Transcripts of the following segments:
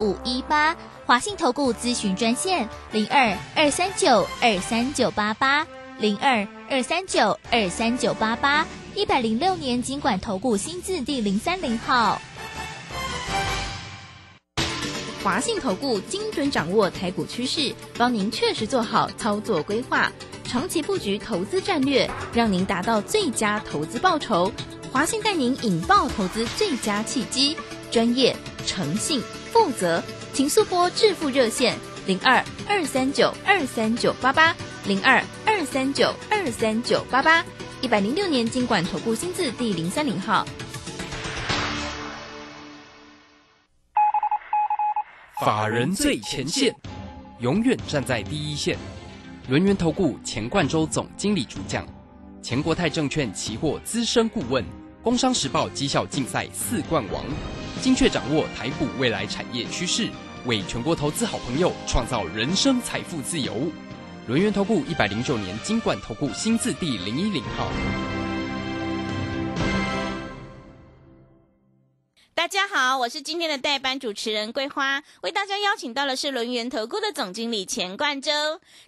五一八华信投顾咨询专线零二二三九二三九八八零二二三九二三九八八一百零六年经管投顾新字第零三零号。华信投顾精准掌握台股趋势，帮您确实做好操作规划，长期布局投资战略，让您达到最佳投资报酬。华信带您引爆投资最佳契机，专业、诚信、负责，请速拨致富热线零二二三九二三九八八零二二三九二三九八八一百零六年经管投顾新字第零三零号。法人最前线，永远站在第一线。轮源投顾钱冠洲总经理主讲，前国泰证券期货资深顾问，工商时报绩效竞赛四冠王，精确掌握台股未来产业趋势，为全国投资好朋友创造人生财富自由。轮源投顾一百零九年金管投顾新字第零一零号。大家好，我是今天的代班主持人桂花，为大家邀请到的是轮源投顾的总经理钱冠洲，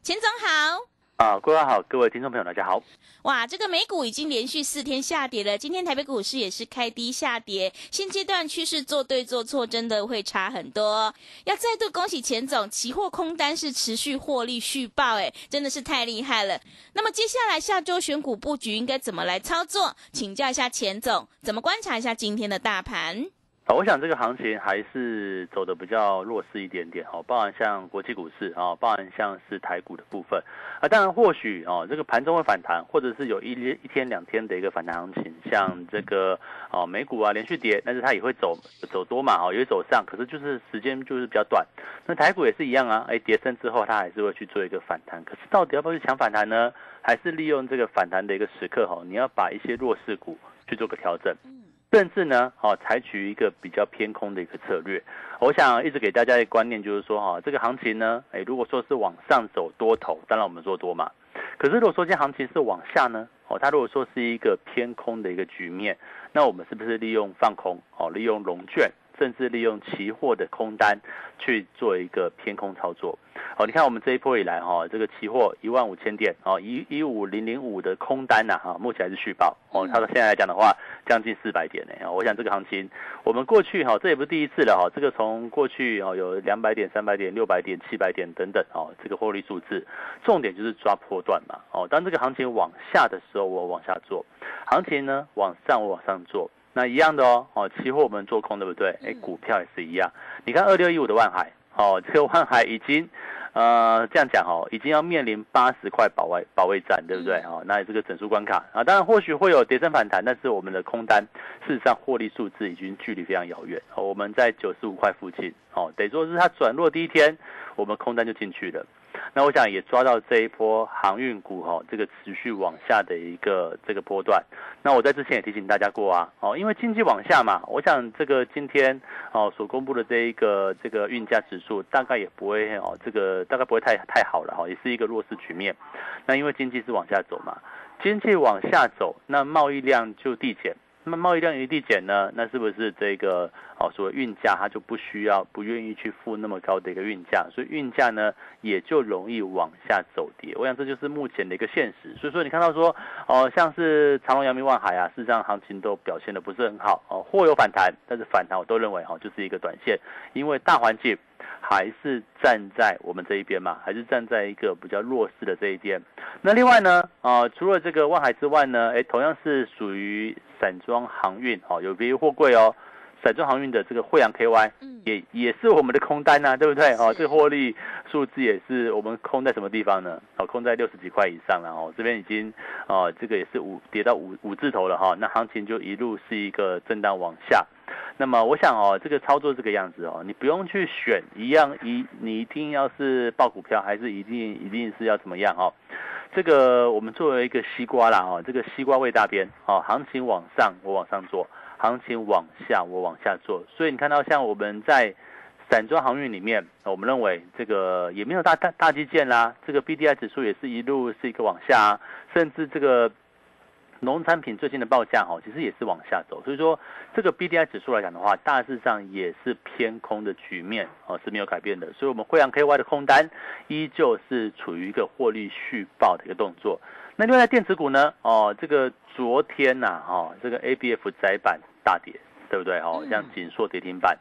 钱总好。啊，各位好，各位听众朋友大家好。哇，这个美股已经连续四天下跌了，今天台北股市也是开低下跌，现阶段趋势做对做错真的会差很多。要再度恭喜钱总，期货空单是持续获利续报，哎，真的是太厉害了。那么接下来下周选股布局应该怎么来操作？请教一下钱总，怎么观察一下今天的大盘？我想这个行情还是走的比较弱势一点点哦，包含像国际股市啊，包含像是台股的部分啊。当然，或许哦，这个盘中会反弹，或者是有一一天两天的一个反弹行情，像这个哦美股啊连续跌，但是它也会走走多嘛哦，也会走上，可是就是时间就是比较短。那台股也是一样啊，哎跌升之后它还是会去做一个反弹，可是到底要不要去抢反弹呢？还是利用这个反弹的一个时刻哈，你要把一些弱势股去做个调整。甚至呢，哦，采取一个比较偏空的一个策略。我想一直给大家一个观念，就是说，哈，这个行情呢，哎，如果说是往上走多头，当然我们做多嘛。可是如果说这行情是往下呢，哦，它如果说是一个偏空的一个局面，那我们是不是利用放空，哦，利用融券，甚至利用期货的空单去做一个偏空操作？哦，你看我们这一波以来哈，这个期货一万五千点哦，一一五零零五的空单呐哈，目前还是续报哦。它到现在来讲的话，将近四百点呢。我想这个行情，我们过去哈，这也不是第一次了哈。这个从过去哦有两百点、三百点、六百点、七百点等等哦，这个获利数字，重点就是抓破段嘛哦。当这个行情往下的时候，我往下做；行情呢往上，我往上做。那一样的哦哦，期货我们做空对不对？哎，股票也是一样。你看二六一五的万海哦，这个万海已经。呃，这样讲哦，已经要面临八十块保卫保卫战，对不对？哦，那这个整数关卡啊，当然或许会有跌升反弹，但是我们的空单事实上获利数字已经距离非常遥远。我们在九十五块附近，哦，得说是它转弱第一天，我们空单就进去了。那我想也抓到这一波航运股哈，这个持续往下的一个这个波段。那我在之前也提醒大家过啊，哦，因为经济往下嘛，我想这个今天哦所公布的这一个这个运价指数大概也不会哦，这个大概不会太太好了哈，也是一个弱势局面。那因为经济是往下走嘛，经济往下走，那贸易量就递减。那么贸易量一递减呢，那是不是这个哦，所谓运价它就不需要、不愿意去付那么高的一个运价，所以运价呢也就容易往下走跌。我想这就是目前的一个现实。所以说你看到说哦，像是长隆、阳明、万海啊，事实上行情都表现的不是很好哦，或有反弹，但是反弹我都认为哈就是一个短线，因为大环境。还是站在我们这一边嘛？还是站在一个比较弱势的这一边？那另外呢？啊，除了这个万海之外呢？哎，同样是属于散装航运，哦，有别于货柜哦。散装航运的这个惠阳 KY，也也是我们的空单呐，对不对？哦，这个获利数字也是我们空在什么地方呢？哦，空在六十几块以上了哦。这边已经哦，这个也是五跌到五五字头了哈。那行情就一路是一个震荡往下。那么我想哦，这个操作这个样子哦，你不用去选一样一，你一定要是报股票，还是一定一定是要怎么样哦？这个我们作为一个西瓜啦哦，这个西瓜味大边哦，行情往上我往上做，行情往下我往下做，所以你看到像我们在散装航运里面，我们认为这个也没有大大大基建啦，这个 B D I 指数也是一路是一个往下，甚至这个。农产品最近的报价哈，其实也是往下走，所以说这个 B D I 指数来讲的话，大致上也是偏空的局面哦，是没有改变的。所以，我们汇阳 K Y 的空单依旧是处于一个获利续报的一个动作。那另外电子股呢？哦，这个昨天呐，哈，这个 A B F 窄板大跌。对不对？哦，像锦硕跌停板，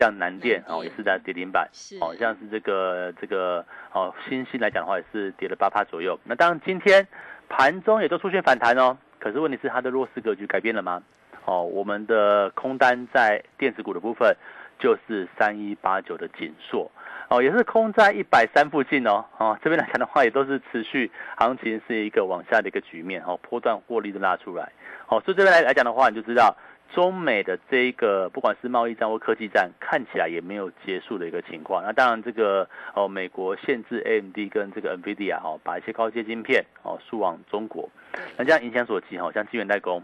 像南电哦也是在跌停板，哦像是这个这个哦新兴来讲的话也是跌了八趴左右。那当然今天盘中也都出现反弹哦，可是问题是它的弱势格局改变了吗？哦，我们的空单在电子股的部分就是三一八九的锦硕，哦也是空在一百三附近哦，哦这边来讲的话也都是持续行情是一个往下的一个局面哦，波段获利的拉出来，哦所以这边来来讲的话你就知道。中美的这一个，不管是贸易战或科技战，看起来也没有结束的一个情况。那当然，这个哦，美国限制 AMD 跟这个 NVIDIA 哦，把一些高阶晶片哦输往中国，那这样影响所及哈，像晶圆代工，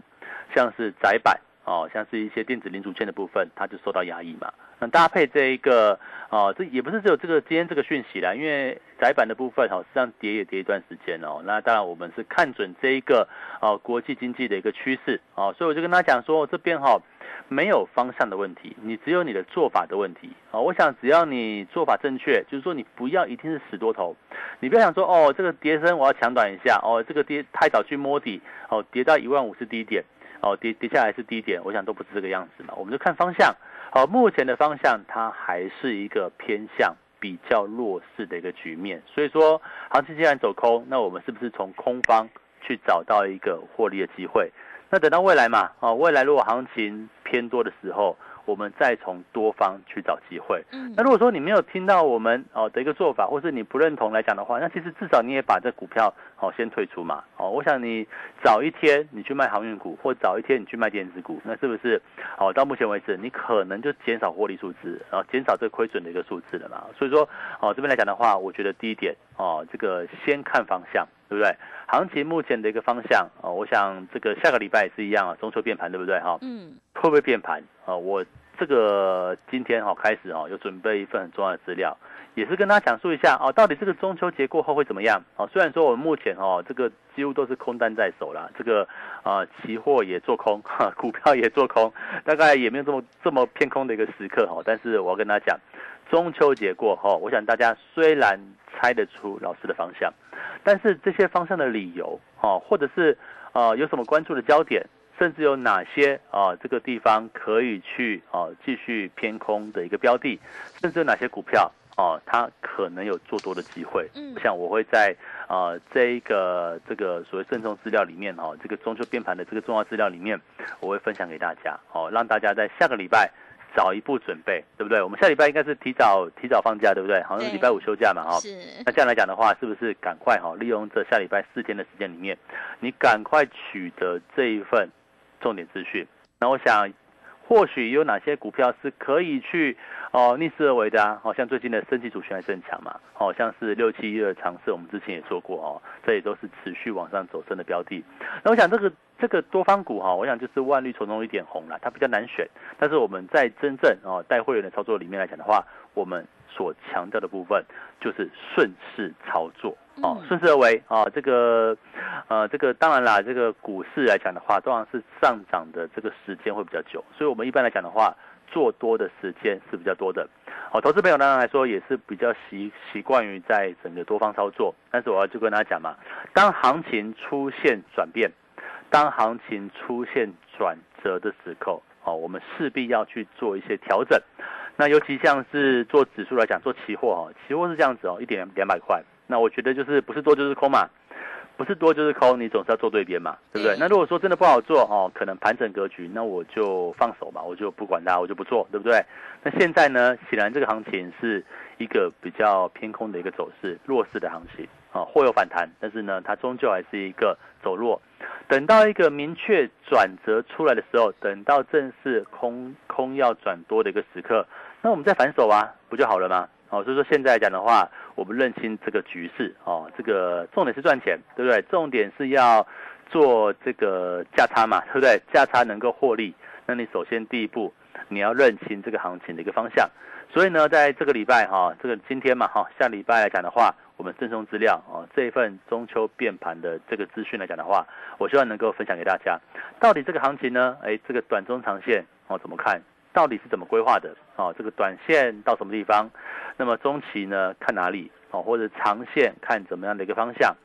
像是窄板哦，像是一些电子零组件的部分，它就受到压抑嘛。那搭配这一个哦，这也不是只有这个今天这个讯息啦，因为窄板的部分哦，实际上跌也跌一段时间哦。那当然我们是看准这一个哦国际经济的一个趋势哦，所以我就跟他讲说，这边哈没有方向的问题，你只有你的做法的问题啊。我想只要你做法正确，就是说你不要一定是死多头，你不要想说哦这个跌升我要抢短一下哦，这个跌太早去摸底哦，跌到一万五是低点哦，跌跌下来是低点，我想都不是这个样子嘛，我们就看方向。好，目前的方向它还是一个偏向比较弱势的一个局面，所以说行情既然走空，那我们是不是从空方去找到一个获利的机会？那等到未来嘛，哦，未来如果行情偏多的时候。我们再从多方去找机会。嗯，那如果说你没有听到我们哦的一个做法，或是你不认同来讲的话，那其实至少你也把这股票哦先退出嘛。哦，我想你早一天你去卖航运股，或早一天你去卖电子股，那是不是哦？到目前为止，你可能就减少获利数字，然后减少这亏损的一个数字了嘛。所以说哦这边来讲的话，我觉得第一点哦，这个先看方向，对不对？行情目前的一个方向哦，我想这个下个礼拜也是一样啊，中秋变盘，对不对？哈，嗯。会不会变盘啊？我这个今天哈开始哈，有准备一份很重要的资料，也是跟大家讲述一下哦，到底这个中秋节过后会怎么样啊？虽然说我们目前哦，这个几乎都是空单在手啦，这个啊，期货也做空，股票也做空，大概也没有这么这么偏空的一个时刻哈。但是我要跟大家讲，中秋节过后，我想大家虽然猜得出老师的方向，但是这些方向的理由哦，或者是呃有什么关注的焦点？甚至有哪些啊？这个地方可以去啊继续偏空的一个标的，甚至有哪些股票啊，它可能有做多的机会。嗯，我想我会在啊这一个这个所谓慎重资料里面哈，这个中秋变盘的这个重要资料里面，我会分享给大家哦，让大家在下个礼拜早一步准备，对不对？我们下礼拜应该是提早提早放假，对不对？好像礼拜五休假嘛，哈。是。那这样来讲的话，是不是赶快哈，利用这下礼拜四天的时间里面，你赶快取得这一份。重点资讯，那我想，或许有哪些股票是可以去哦逆势而为的啊？好像最近的升级主权还是很强嘛，好像是六七一二尝试，我们之前也说过哦，这也都是持续往上走升的标的。那我想这个这个多方股哈，我想就是万绿丛中一点红了，它比较难选，但是我们在真正哦带会员的操作里面来讲的话，我们。所强调的部分就是顺势操作哦，顺势而为啊。这个呃，这个当然啦，这个股市来讲的话，当然是上涨的这个时间会比较久，所以我们一般来讲的话，做多的时间是比较多的。好，投资朋友当然来说也是比较习习惯于在整个多方操作，但是我要就跟大家讲嘛，当行情出现转变，当行情出现转折的时候，哦，我们势必要去做一些调整。那尤其像是做指数来讲，做期货哈，期货是这样子哦，一点两百块。那我觉得就是不是多就是空嘛，不是多就是空，你总是要做对边嘛，对不对？那如果说真的不好做哦，可能盘整格局，那我就放手嘛，我就不管它，我就不做，对不对？那现在呢，显然这个行情是一个比较偏空的一个走势，弱势的行情啊，或有反弹，但是呢，它终究还是一个走弱。等到一个明确转折出来的时候，等到正式空空要转多的一个时刻。那我们再反手啊，不就好了吗？哦，所以说现在讲的话，我们认清这个局势哦，这个重点是赚钱，对不对？重点是要做这个价差嘛，对不对？价差能够获利，那你首先第一步你要认清这个行情的一个方向。所以呢，在这个礼拜哈，这个今天嘛哈，下礼拜来讲的话，我们赠送资料哦，这一份中秋变盘的这个资讯来讲的话，我希望能够分享给大家。到底这个行情呢？哎，这个短中长线哦怎么看？到底是怎么规划的？哦，这个短线到什么地方？那么中期呢？看哪里？哦，或者长线看怎么样的一个方向？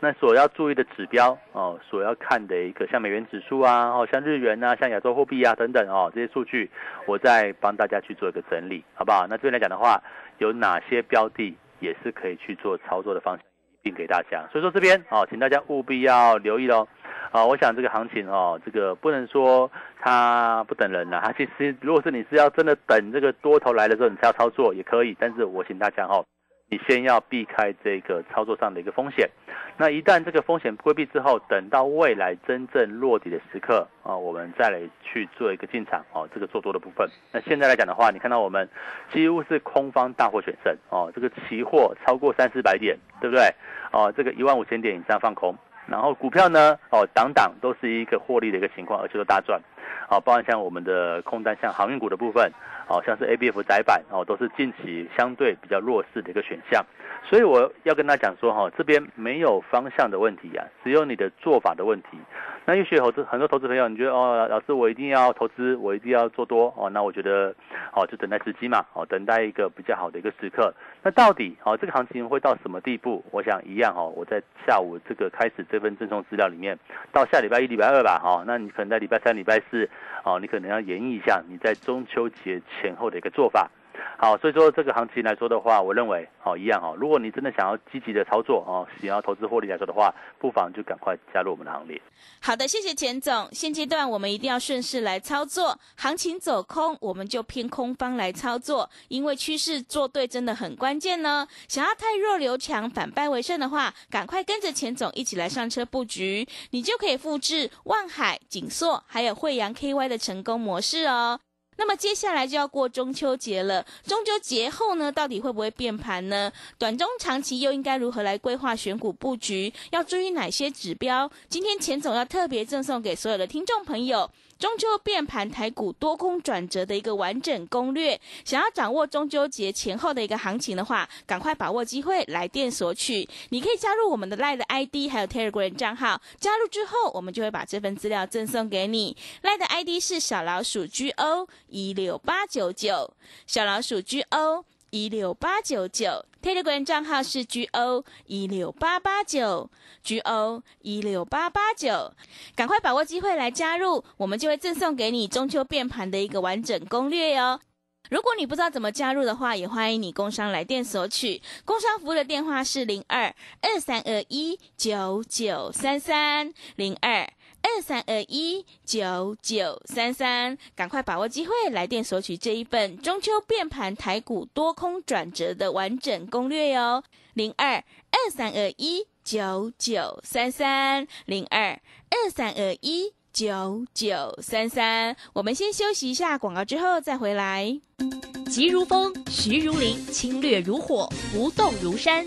那所要注意的指标哦，所要看的一个像美元指数啊，哦，像日元啊，像亚洲货币啊等等哦，这些数据我再帮大家去做一个整理，好不好？那这边来讲的话，有哪些标的也是可以去做操作的方向，并给大家。所以说这边哦，请大家务必要留意喽。啊，我想这个行情哦，这个不能说它不等人了，它其实如果是你是要真的等这个多头来的时候，你才要操作也可以，但是我请大家哦。你先要避开这个操作上的一个风险，那一旦这个风险规避之后，等到未来真正落底的时刻啊，我们再来去做一个进场哦，这个做多的部分。那现在来讲的话，你看到我们几乎是空方大获全胜哦，这个期货超过三四百点，对不对？哦，这个一万五千点以上放空，然后股票呢，哦，档档都是一个获利的一个情况，而且都大赚。好，包含像我们的空单，像航运股的部分。好像是 A B F 窄板哦，都是近期相对比较弱势的一个选项，所以我要跟他讲说哈，这边没有方向的问题呀，只有你的做法的问题。那有些投资很多投资朋友，你觉得哦，老师我一定要投资，我一定要做多哦，那我觉得哦，就等待时机嘛，哦，等待一个比较好的一个时刻。那到底哦，这个行情会到什么地步？我想一样哦，我在下午这个开始这份赠送资料里面，到下礼拜一、礼拜二吧，哈，那你可能在礼拜三、礼拜四哦，你可能要演绎一下你在中秋节前后的一个做法。好，所以说这个行情来说的话，我认为哦一样哦。如果你真的想要积极的操作哦，想要投资获利来说的话，不妨就赶快加入我们的行列。好的，谢谢钱总。现阶段我们一定要顺势来操作，行情走空我们就偏空方来操作，因为趋势做对真的很关键呢。想要太弱留强，反败为胜的话，赶快跟着钱总一起来上车布局，你就可以复制万海、锦硕还有惠阳 KY 的成功模式哦。那么接下来就要过中秋节了，中秋节后呢，到底会不会变盘呢？短中长期又应该如何来规划选股布局？要注意哪些指标？今天钱总要特别赠送给所有的听众朋友。中秋变盘台股多空转折的一个完整攻略，想要掌握中秋节前后的一个行情的话，赶快把握机会来电索取。你可以加入我们的 Line 的 ID，还有 Telegram 账号。加入之后，我们就会把这份资料赠送给你。Line 的 ID 是小老鼠 GO 一六八九九，小老鼠 GO。一六八九九，Telegram 账号是 G O 一六八八九，G O 一六八八九，赶快把握机会来加入，我们就会赠送给你中秋变盘的一个完整攻略哟。如果你不知道怎么加入的话，也欢迎你工商来电索取，工商服务的电话是零二二三二一九九三三零二。二三二一九九三三，赶快把握机会，来电索取这一份中秋变盘台股多空转折的完整攻略哟。零二二三二一九九三三，零二二三二一九九三三。我们先休息一下广告，之后再回来。急如风，徐如林，侵略如火，不动如山。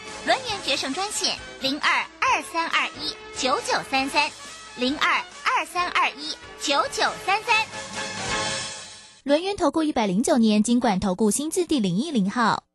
轮圆决胜专线零二二三二一九九三三零二二三二一九九三三。轮圆投顾一百零九年经管投顾新字第零一零号。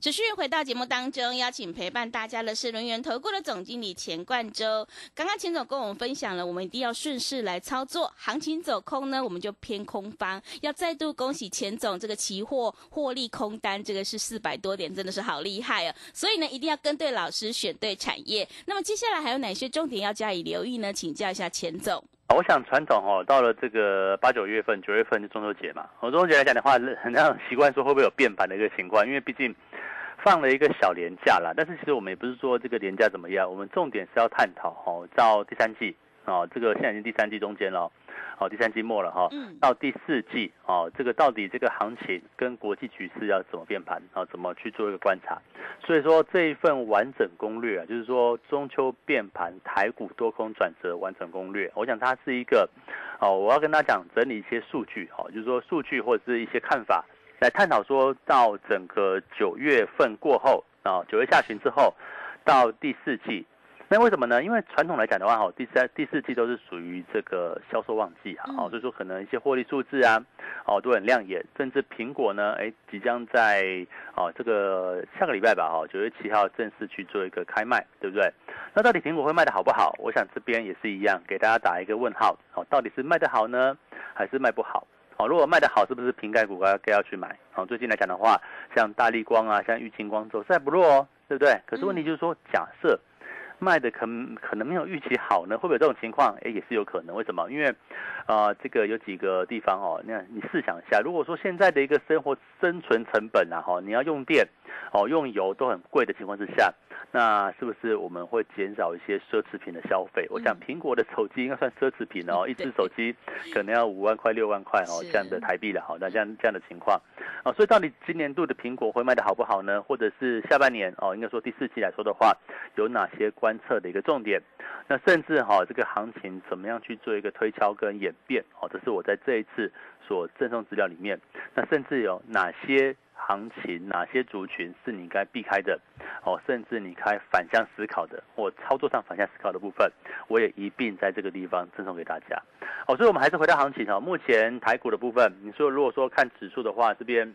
持续回到节目当中，邀请陪伴大家的是轮源投顾的总经理钱冠洲。刚刚钱总跟我们分享了，我们一定要顺势来操作，行情走空呢，我们就偏空方。要再度恭喜钱总，这个期货获利空单，这个是四百多点，真的是好厉害哦。所以呢，一定要跟对老师，选对产业。那么接下来还有哪些重点要加以留意呢？请教一下钱总。我想传统哦，到了这个八九月份，九月份就中秋节嘛。我中秋节来讲的话，很让习惯说会不会有变盘的一个情况，因为毕竟。放了一个小年假啦，但是其实我们也不是说这个年假怎么样，我们重点是要探讨哦，到第三季哦，这个现在已经第三季中间了，哦，第三季末了哈，嗯，到第四季哦，这个到底这个行情跟国际局势要怎么变盘啊？怎么去做一个观察？所以说这一份完整攻略啊，就是说中秋变盘台股多空转折完整攻略，我想它是一个哦，我要跟大家讲整理一些数据哦，就是说数据或者是一些看法。来探讨说到整个九月份过后啊，九月下旬之后，到第四季，那为什么呢？因为传统来讲的话，哈，第三、第四季都是属于这个销售旺季啊，哦，所以说可能一些获利数字啊，哦，都很亮眼。甚至苹果呢，哎，即将在哦这个下个礼拜吧，哈，九月七号正式去做一个开卖，对不对？那到底苹果会卖的好不好？我想这边也是一样，给大家打一个问号，哦，到底是卖的好呢，还是卖不好？哦，如果卖的好，是不是瓶盖股该该要去买？哦，最近来讲的话，像大力光啊，像玉清光走势不弱哦，对不对？可是问题就是说，假设卖的可可能没有预期好呢，会不会有这种情况？哎，也是有可能。为什么？因为，呃，这个有几个地方哦，那你试想一下，如果说现在的一个生活生存成本啊，哈，你要用电，哦，用油都很贵的情况之下。那是不是我们会减少一些奢侈品的消费？我想苹果的手机应该算奢侈品哦，一只手机可能要五万块、六万块哦，这样的台币的哈。那这样这样的情况啊，所以到底今年度的苹果会卖的好不好呢？或者是下半年哦，应该说第四季来说的话，有哪些观测的一个重点？那甚至哈，这个行情怎么样去做一个推敲跟演变？哦，这是我在这一次所赠送资料里面。那甚至有哪些？行情哪些族群是你该避开的？哦，甚至你该反向思考的，或操作上反向思考的部分，我也一并在这个地方赠送给大家。哦，所以我们还是回到行情哦。目前台股的部分，你说如果说看指数的话，这边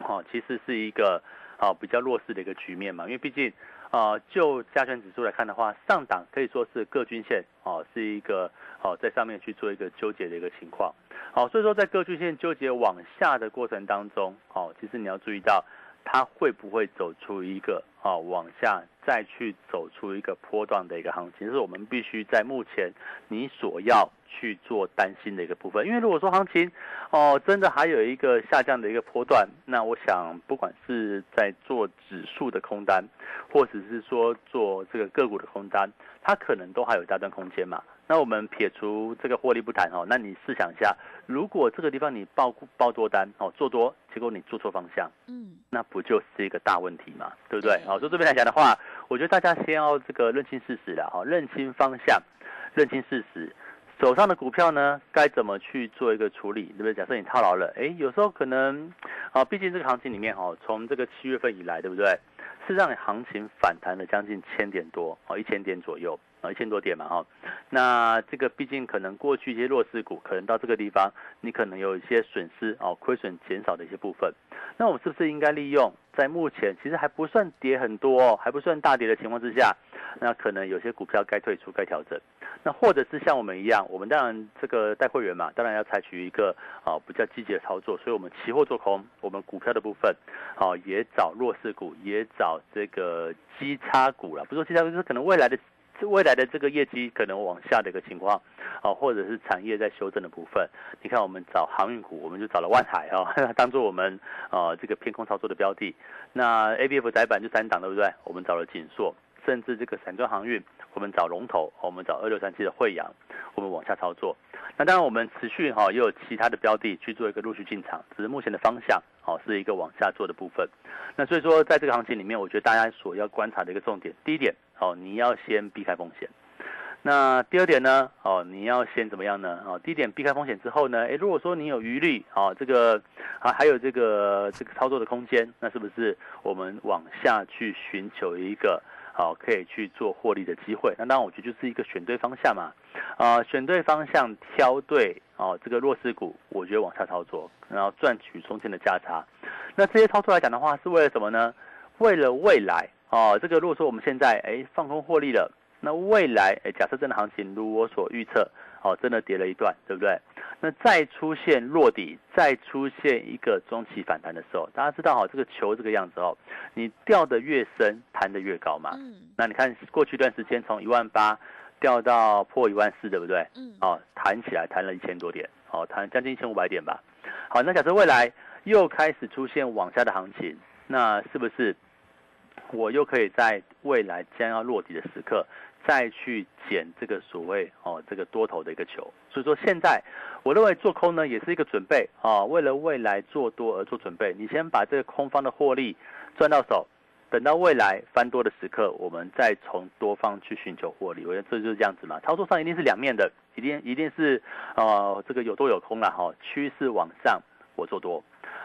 哦，其实是一个哦比较弱势的一个局面嘛，因为毕竟。啊，就加权指数来看的话，上档可以说是各均线哦，是一个哦在上面去做一个纠结的一个情况。好，所以说在各均线纠结往下的过程当中，哦，其实你要注意到它会不会走出一个啊往下再去走出一个波段的一个行情，是我们必须在目前你所要。去做担心的一个部分，因为如果说行情哦真的还有一个下降的一个波段，那我想不管是在做指数的空单，或者是说做这个个股的空单，它可能都还有大段空间嘛。那我们撇除这个获利不谈哦，那你试想一下，如果这个地方你报报多单哦做多，结果你做错方向，嗯，那不就是一个大问题嘛，对不对？好，从这边来讲的话，我觉得大家先要这个认清事实了哈，认清方向，认清事实。手上的股票呢，该怎么去做一个处理，对不对？假设你套牢了，哎，有时候可能，啊，毕竟这个行情里面哈，从这个七月份以来，对不对？是让行情反弹了将近千点多，哦，一千点左右，啊，一千多点嘛，哈。那这个毕竟可能过去一些弱势股，可能到这个地方，你可能有一些损失，哦，亏损减少的一些部分。那我们是不是应该利用在目前其实还不算跌很多，还不算大跌的情况之下，那可能有些股票该退出、该调整。那或者是像我们一样，我们当然这个带会员嘛，当然要采取一个啊比较积极的操作，所以我们期货做空，我们股票的部分，哦也找弱势股，也找这个基差股了。不说基差股，就是可能未来的未来的这个业绩可能往下的一个情况，啊或者是产业在修正的部分。你看我们找航运股，我们就找了万海啊，当做我们啊这个偏空操作的标的。那 A B F 窄板就三档，对不对？我们找了锦硕。甚至这个散装航运，我们找龙头，我们找二六三七的惠阳，我们往下操作。那当然，我们持续哈也有其他的标的去做一个陆续进场，只是目前的方向哦是一个往下做的部分。那所以说，在这个行情里面，我觉得大家所要观察的一个重点，第一点哦，你要先避开风险。那第二点呢，哦，你要先怎么样呢？哦，第一点避开风险之后呢，诶，如果说你有余力，哦，这个啊还有这个这个操作的空间，那是不是我们往下去寻求一个？好，可以去做获利的机会。那当然，我觉得就是一个选对方向嘛，啊，选对方向，挑对哦，这个弱势股，我觉得往下操作，然后赚取中间的价差。那这些操作来讲的话，是为了什么呢？为了未来哦，这个如果说我们现在哎放空获利了，那未来哎假设真的行情如我所预测哦，真的跌了一段，对不对？那再出现落底，再出现一个中期反弹的时候，大家知道哈，这个球这个样子哦，你掉的越深，弹的越高嘛。嗯。那你看过去一段时间从一万八掉到破一万四，对不对？嗯。哦，弹起来弹了一千多点，哦，弹将近一千五百点吧。好，那假设未来又开始出现往下的行情，那是不是我又可以在未来将要落底的时刻，再去捡这个所谓哦这个多头的一个球？所以说现在我认为做空呢也是一个准备啊，为了未来做多而做准备。你先把这个空方的获利赚到手，等到未来翻多的时刻，我们再从多方去寻求获利。我觉得这就是这样子嘛，操作上一定是两面的。一定一定是，呃，这个有多有空了哈。趋势往上，我做多；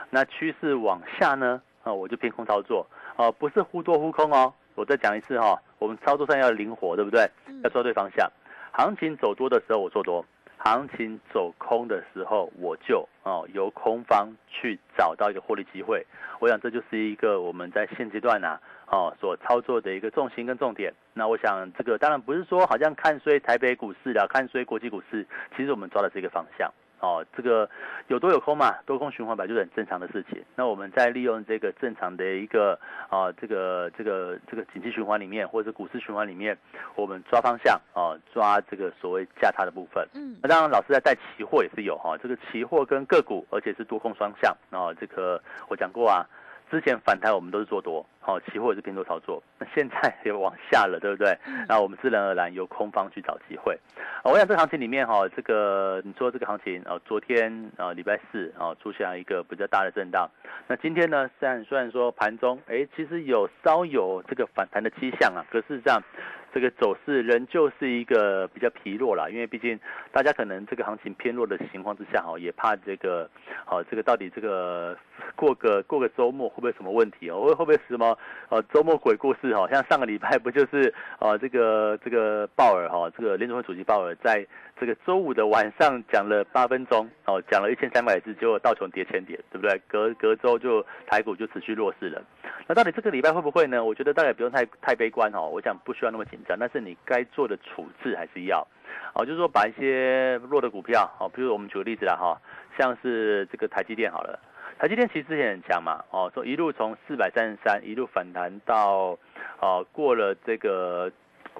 那趋势往下呢，啊，我就偏空操作。哦，不是忽多忽空哦。我再讲一次哈，我们操作上要灵活，对不对？要抓对方向。行情走多的时候我做多，行情走空的时候我就哦由空方去找到一个获利机会。我想这就是一个我们在现阶段呢。哦，所操作的一个重心跟重点，那我想这个当然不是说好像看衰台北股市啊，看衰国际股市，其实我们抓的是一个方向。哦，这个有多有空嘛，多空循环本来就是很正常的事情。那我们在利用这个正常的一个啊，这个这个这个景气循环里面，或者是股市循环里面，我们抓方向啊，抓这个所谓价差的部分。嗯，那当然老师在带期货也是有哈，这个期货跟个股，而且是多空双向。啊，这个我讲过啊。之前反弹我们都是做多，好，期货也是偏多操作。那现在也往下了，对不对？那我们自然而然由空方去找机会。我想这个行情里面哈，这个你说这个行情啊，昨天啊礼拜四啊出现了一个比较大的震荡。那今天呢，虽然虽然说盘中哎，其实有稍有这个反弹的迹象啊，可是这样。这个走势仍旧是一个比较疲弱啦，因为毕竟大家可能这个行情偏弱的情况之下，哈，也怕这个，好，这个到底这个过个过个周末会不会什么问题哦？会会不会什么呃周末鬼故事？哈，像上个礼拜不就是呃这个这个鲍尔哈，这个联储会主席鲍尔在。这个周五的晚上讲了八分钟，哦，讲了一千三百字，结果道琼跌千点，对不对？隔隔周就台股就持续弱势了。那到底这个礼拜会不会呢？我觉得大概不用太太悲观哦，我想不需要那么紧张，但是你该做的处置还是要，哦，就是说把一些弱的股票，哦，比如我们举个例子啦，哈，像是这个台积电好了，台积电其实之前很强嘛，哦，说一路从四百三十三一路反弹到，哦，过了这个。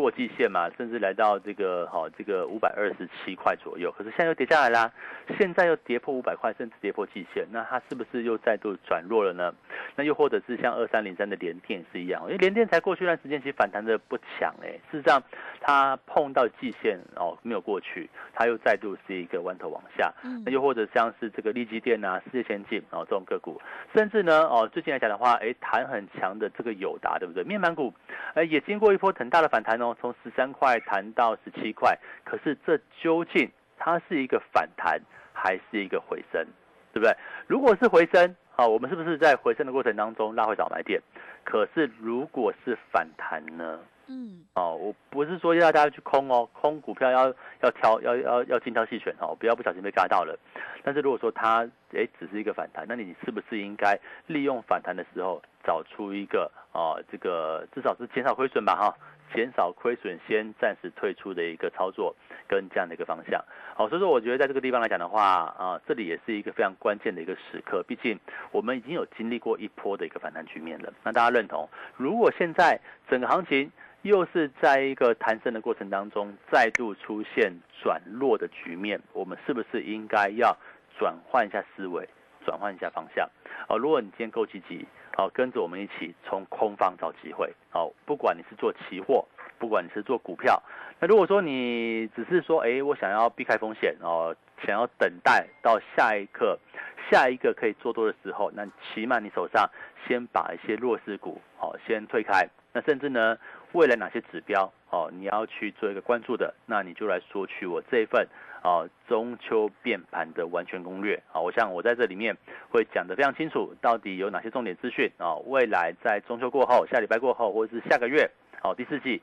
过季线嘛，甚至来到这个好这个五百二十七块左右，可是现在又跌下来啦，现在又跌破五百块，甚至跌破季线，那它是不是又再度转弱了呢？那又或者是像二三零三的联电是一样，因为联电才过去一段时间其实反弹的不强哎，事实上它碰到季线哦没有过去，它又再度是一个弯头往下。那又或者像是这个利基电啊、世界先进哦这种个股，甚至呢哦最近来讲的话，哎弹很强的这个友达对不对？面板股哎也经过一波很大的反弹。从十三块弹到十七块，可是这究竟它是一个反弹还是一个回升，对不对？如果是回升，好，我们是不是在回升的过程当中拉回早买点？可是如果是反弹呢？嗯，哦，我不是说要大家去空哦，空股票要要挑要要要精挑细选哦，不要不小心被嘎到了。但是如果说它哎只是一个反弹，那你是不是应该利用反弹的时候找出一个啊这个至少是减少亏损吧哈？减少亏损，先暂时退出的一个操作，跟这样的一个方向。好，所以说我觉得在这个地方来讲的话，啊，这里也是一个非常关键的一个时刻。毕竟我们已经有经历过一波的一个反弹局面了。那大家认同？如果现在整个行情又是在一个弹升的过程当中，再度出现转弱的局面，我们是不是应该要转换一下思维，转换一下方向？哦，如果你今天够积极。好，跟着我们一起从空方找机会。好，不管你是做期货，不管你是做股票，那如果说你只是说，哎，我想要避开风险哦，想要等待到下一刻，下一个可以做多的时候，那起码你手上先把一些弱势股，好，先推开。那甚至呢，未来哪些指标，哦，你要去做一个关注的，那你就来索取我这一份。啊，中秋变盘的完全攻略啊！我想我在这里面会讲得非常清楚，到底有哪些重点资讯啊？未来在中秋过后、下礼拜过后，或者是下个月，好第四季，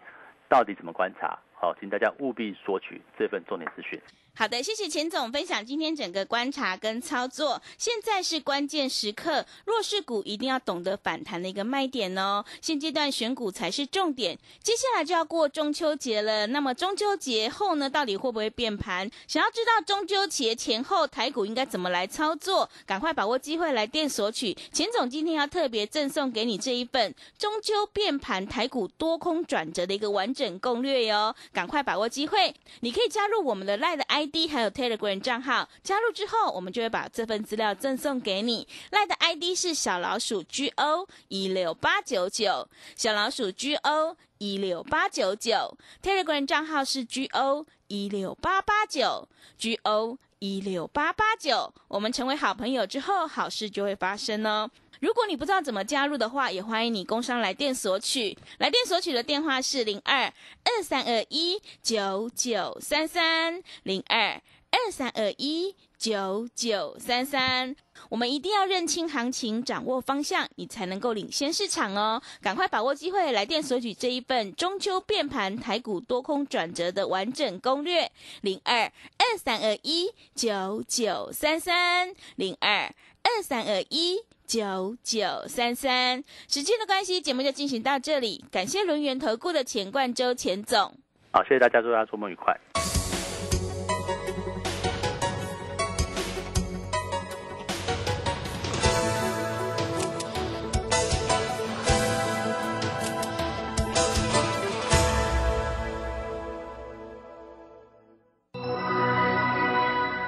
到底怎么观察？好，请大家务必索取这份重点资讯。好的，谢谢钱总分享今天整个观察跟操作。现在是关键时刻，弱势股一定要懂得反弹的一个卖点哦。现阶段选股才是重点。接下来就要过中秋节了，那么中秋节后呢，到底会不会变盘？想要知道中秋节前后台股应该怎么来操作，赶快把握机会来电索取。钱总今天要特别赠送给你这一份中秋变盘台股多空转折的一个完整攻略哟，赶快把握机会。你可以加入我们的赖的 I ID。还有 Telegram 账号加入之后，我们就会把这份资料赠送给你。赖的 ID 是小老鼠 G O 一六八九九，小老鼠 G O 一六八九九。Telegram 账号是 G O 一六八八九，G O 一六八八九。我们成为好朋友之后，好事就会发生哦。如果你不知道怎么加入的话，也欢迎你工商来电索取。来电索取的电话是零二二三二一九九三三零二二三二一九九三三。我们一定要认清行情，掌握方向，你才能够领先市场哦！赶快把握机会，来电索取这一份中秋变盘台股多空转折的完整攻略。零二二三二一九九三三零二二三二一。九九三三，时间的关系，节目就进行到这里。感谢轮圆投顾的钱冠周钱总，好，谢谢大家，祝大家周末愉快。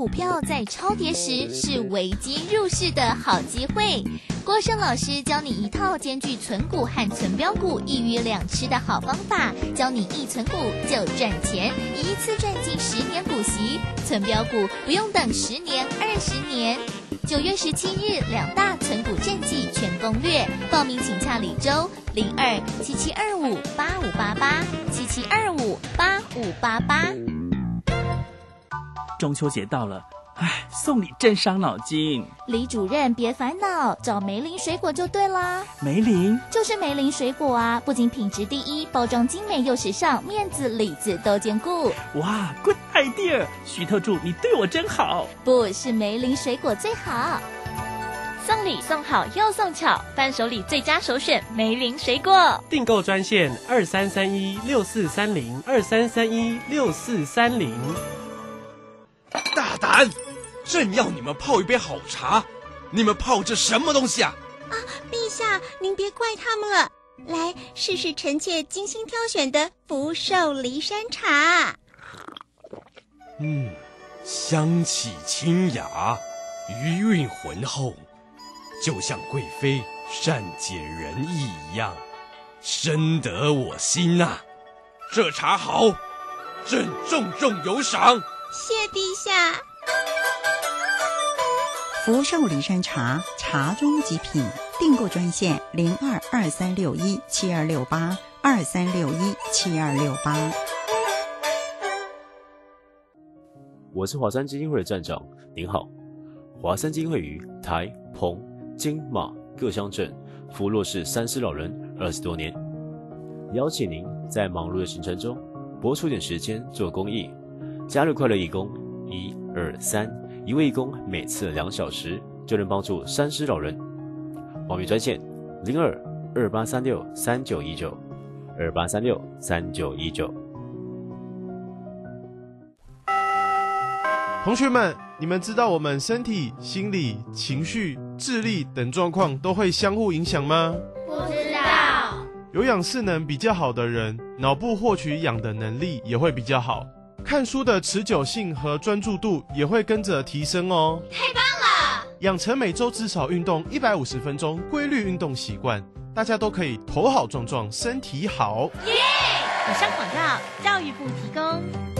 股票在超跌时是危机入市的好机会。郭胜老师教你一套兼具存股和存标股一鱼两吃的好方法，教你一存股就赚钱，一次赚进十年股息，存标股不用等十年二十年。九月十七日两大存股战绩全攻略，报名请洽李周零二七七二五八五八八七七二五八五八八。中秋节到了。哎，送礼真伤脑筋。李主任别烦恼，找梅林水果就对啦。梅林就是梅林水果啊，不仅品质第一，包装精美又时尚，面子里子都兼顾。哇，good idea！徐特助，你对我真好。不是梅林水果最好，送礼送好又送巧，伴手礼最佳首选梅林水果。订购专线二三三一六四三零二三三一六四三零。大胆！朕要你们泡一杯好茶，你们泡这什么东西啊？啊，陛下，您别怪他们了。来试试臣妾精心挑选的福寿梨山茶。嗯，香气清雅，余韵浑厚，就像贵妃善解人意一样，深得我心呐。这茶好，朕重重有赏。谢陛下。福寿梨山茶，茶中极品。订购专线零二二三六一七二六八二三六一七二六八。我是华山基金会的站长，您好。华山基金会于台、澎、金、马各乡镇扶弱势三师老人二十多年，邀请您在忙碌的行程中拨出点时间做公益，加入快乐义工，一二三。一位义工每次两小时就能帮助三十老人。报名专线：零二二八三六三九一九二八三六三九一九。同学们，你们知道我们身体、心理、情绪、智力等状况都会相互影响吗？不知道有氧势能比较好的人，脑部获取氧的能力也会比较好，看书的持久性和专注度也会跟着提升哦。太棒了！养成每周至少运动一百五十分钟规律运动习惯，大家都可以头好壮壮，身体好。耶！以上广告，教育部提供。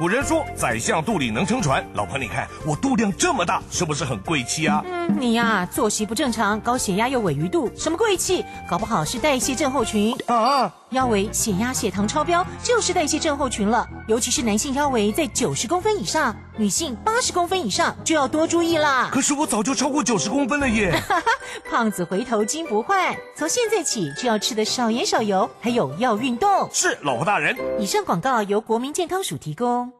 古人说宰相肚里能撑船，老婆你看我肚量这么大，是不是很贵气啊？嗯，你呀作息不正常，高血压又尾鱼肚，什么贵气？搞不好是代谢症候群啊！腰围、血压、血糖超标就是代谢症候群了，尤其是男性腰围在九十公分以上，女性八十公分以上就要多注意啦。可是我早就超过九十公分了耶！胖子回头金不换，从现在起就要吃的少盐少油，还有要运动。是老婆大人。以上广告由国民健康署提供。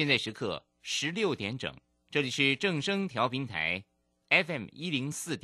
现在时刻十六点整，这里是正声调频台 FM 一零四点。